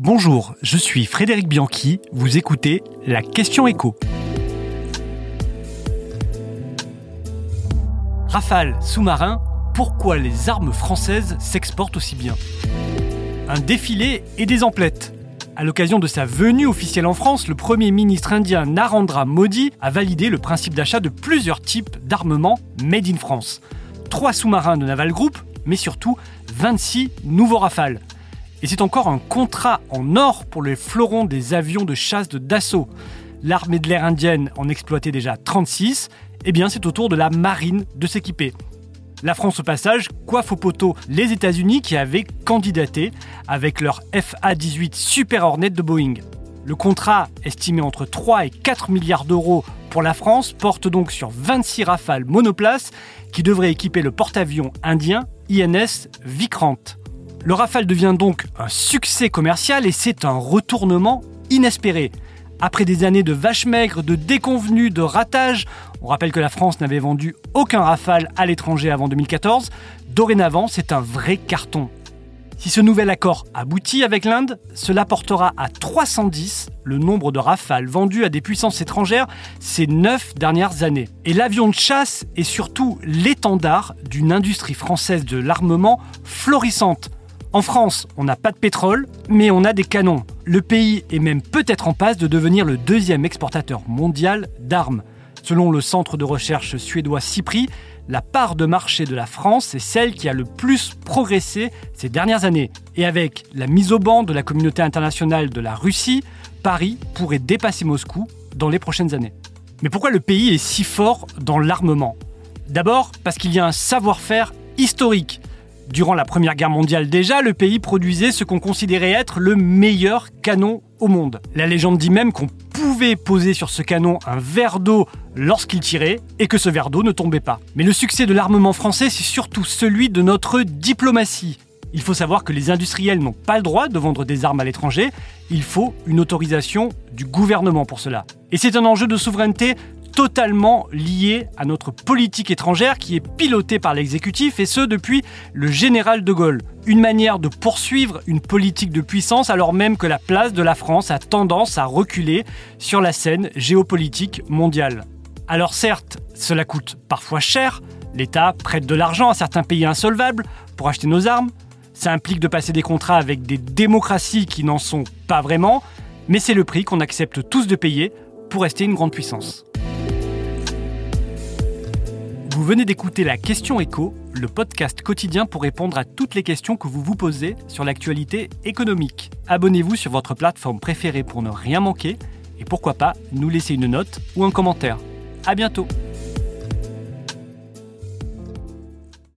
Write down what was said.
Bonjour, je suis Frédéric Bianchi, vous écoutez la question écho. Rafale sous-marin, pourquoi les armes françaises s'exportent aussi bien? Un défilé et des emplettes. À l'occasion de sa venue officielle en France, le Premier ministre indien Narendra Modi a validé le principe d'achat de plusieurs types d'armements made in France. Trois sous-marins de Naval Group, mais surtout 26 nouveaux Rafales. Et c'est encore un contrat en or pour les fleurons des avions de chasse de Dassault. L'armée de l'air indienne en exploitait déjà 36, et eh bien c'est au tour de la marine de s'équiper. La France au passage coiffe au poteau les États-Unis qui avaient candidaté avec leur FA-18 Super Hornet de Boeing. Le contrat, estimé entre 3 et 4 milliards d'euros pour la France, porte donc sur 26 rafales monoplaces qui devraient équiper le porte-avions indien INS Vikrant. Le Rafale devient donc un succès commercial et c'est un retournement inespéré. Après des années de vaches maigres, de déconvenues, de ratages, on rappelle que la France n'avait vendu aucun Rafale à l'étranger avant 2014, dorénavant c'est un vrai carton. Si ce nouvel accord aboutit avec l'Inde, cela portera à 310 le nombre de rafales vendus à des puissances étrangères ces neuf dernières années. Et l'avion de chasse est surtout l'étendard d'une industrie française de l'armement florissante. En France, on n'a pas de pétrole, mais on a des canons. Le pays est même peut-être en passe de devenir le deuxième exportateur mondial d'armes. Selon le centre de recherche suédois CIPRI, la part de marché de la France est celle qui a le plus progressé ces dernières années. Et avec la mise au banc de la communauté internationale de la Russie, Paris pourrait dépasser Moscou dans les prochaines années. Mais pourquoi le pays est si fort dans l'armement? D'abord parce qu'il y a un savoir-faire historique. Durant la Première Guerre mondiale déjà, le pays produisait ce qu'on considérait être le meilleur canon au monde. La légende dit même qu'on pouvait poser sur ce canon un verre d'eau lorsqu'il tirait et que ce verre d'eau ne tombait pas. Mais le succès de l'armement français, c'est surtout celui de notre diplomatie. Il faut savoir que les industriels n'ont pas le droit de vendre des armes à l'étranger, il faut une autorisation du gouvernement pour cela. Et c'est un enjeu de souveraineté totalement lié à notre politique étrangère qui est pilotée par l'exécutif et ce depuis le général de Gaulle. Une manière de poursuivre une politique de puissance alors même que la place de la France a tendance à reculer sur la scène géopolitique mondiale. Alors certes, cela coûte parfois cher, l'État prête de l'argent à certains pays insolvables pour acheter nos armes, ça implique de passer des contrats avec des démocraties qui n'en sont pas vraiment, mais c'est le prix qu'on accepte tous de payer pour rester une grande puissance. Vous venez d'écouter la Question Écho, le podcast quotidien pour répondre à toutes les questions que vous vous posez sur l'actualité économique. Abonnez-vous sur votre plateforme préférée pour ne rien manquer et pourquoi pas nous laisser une note ou un commentaire. À bientôt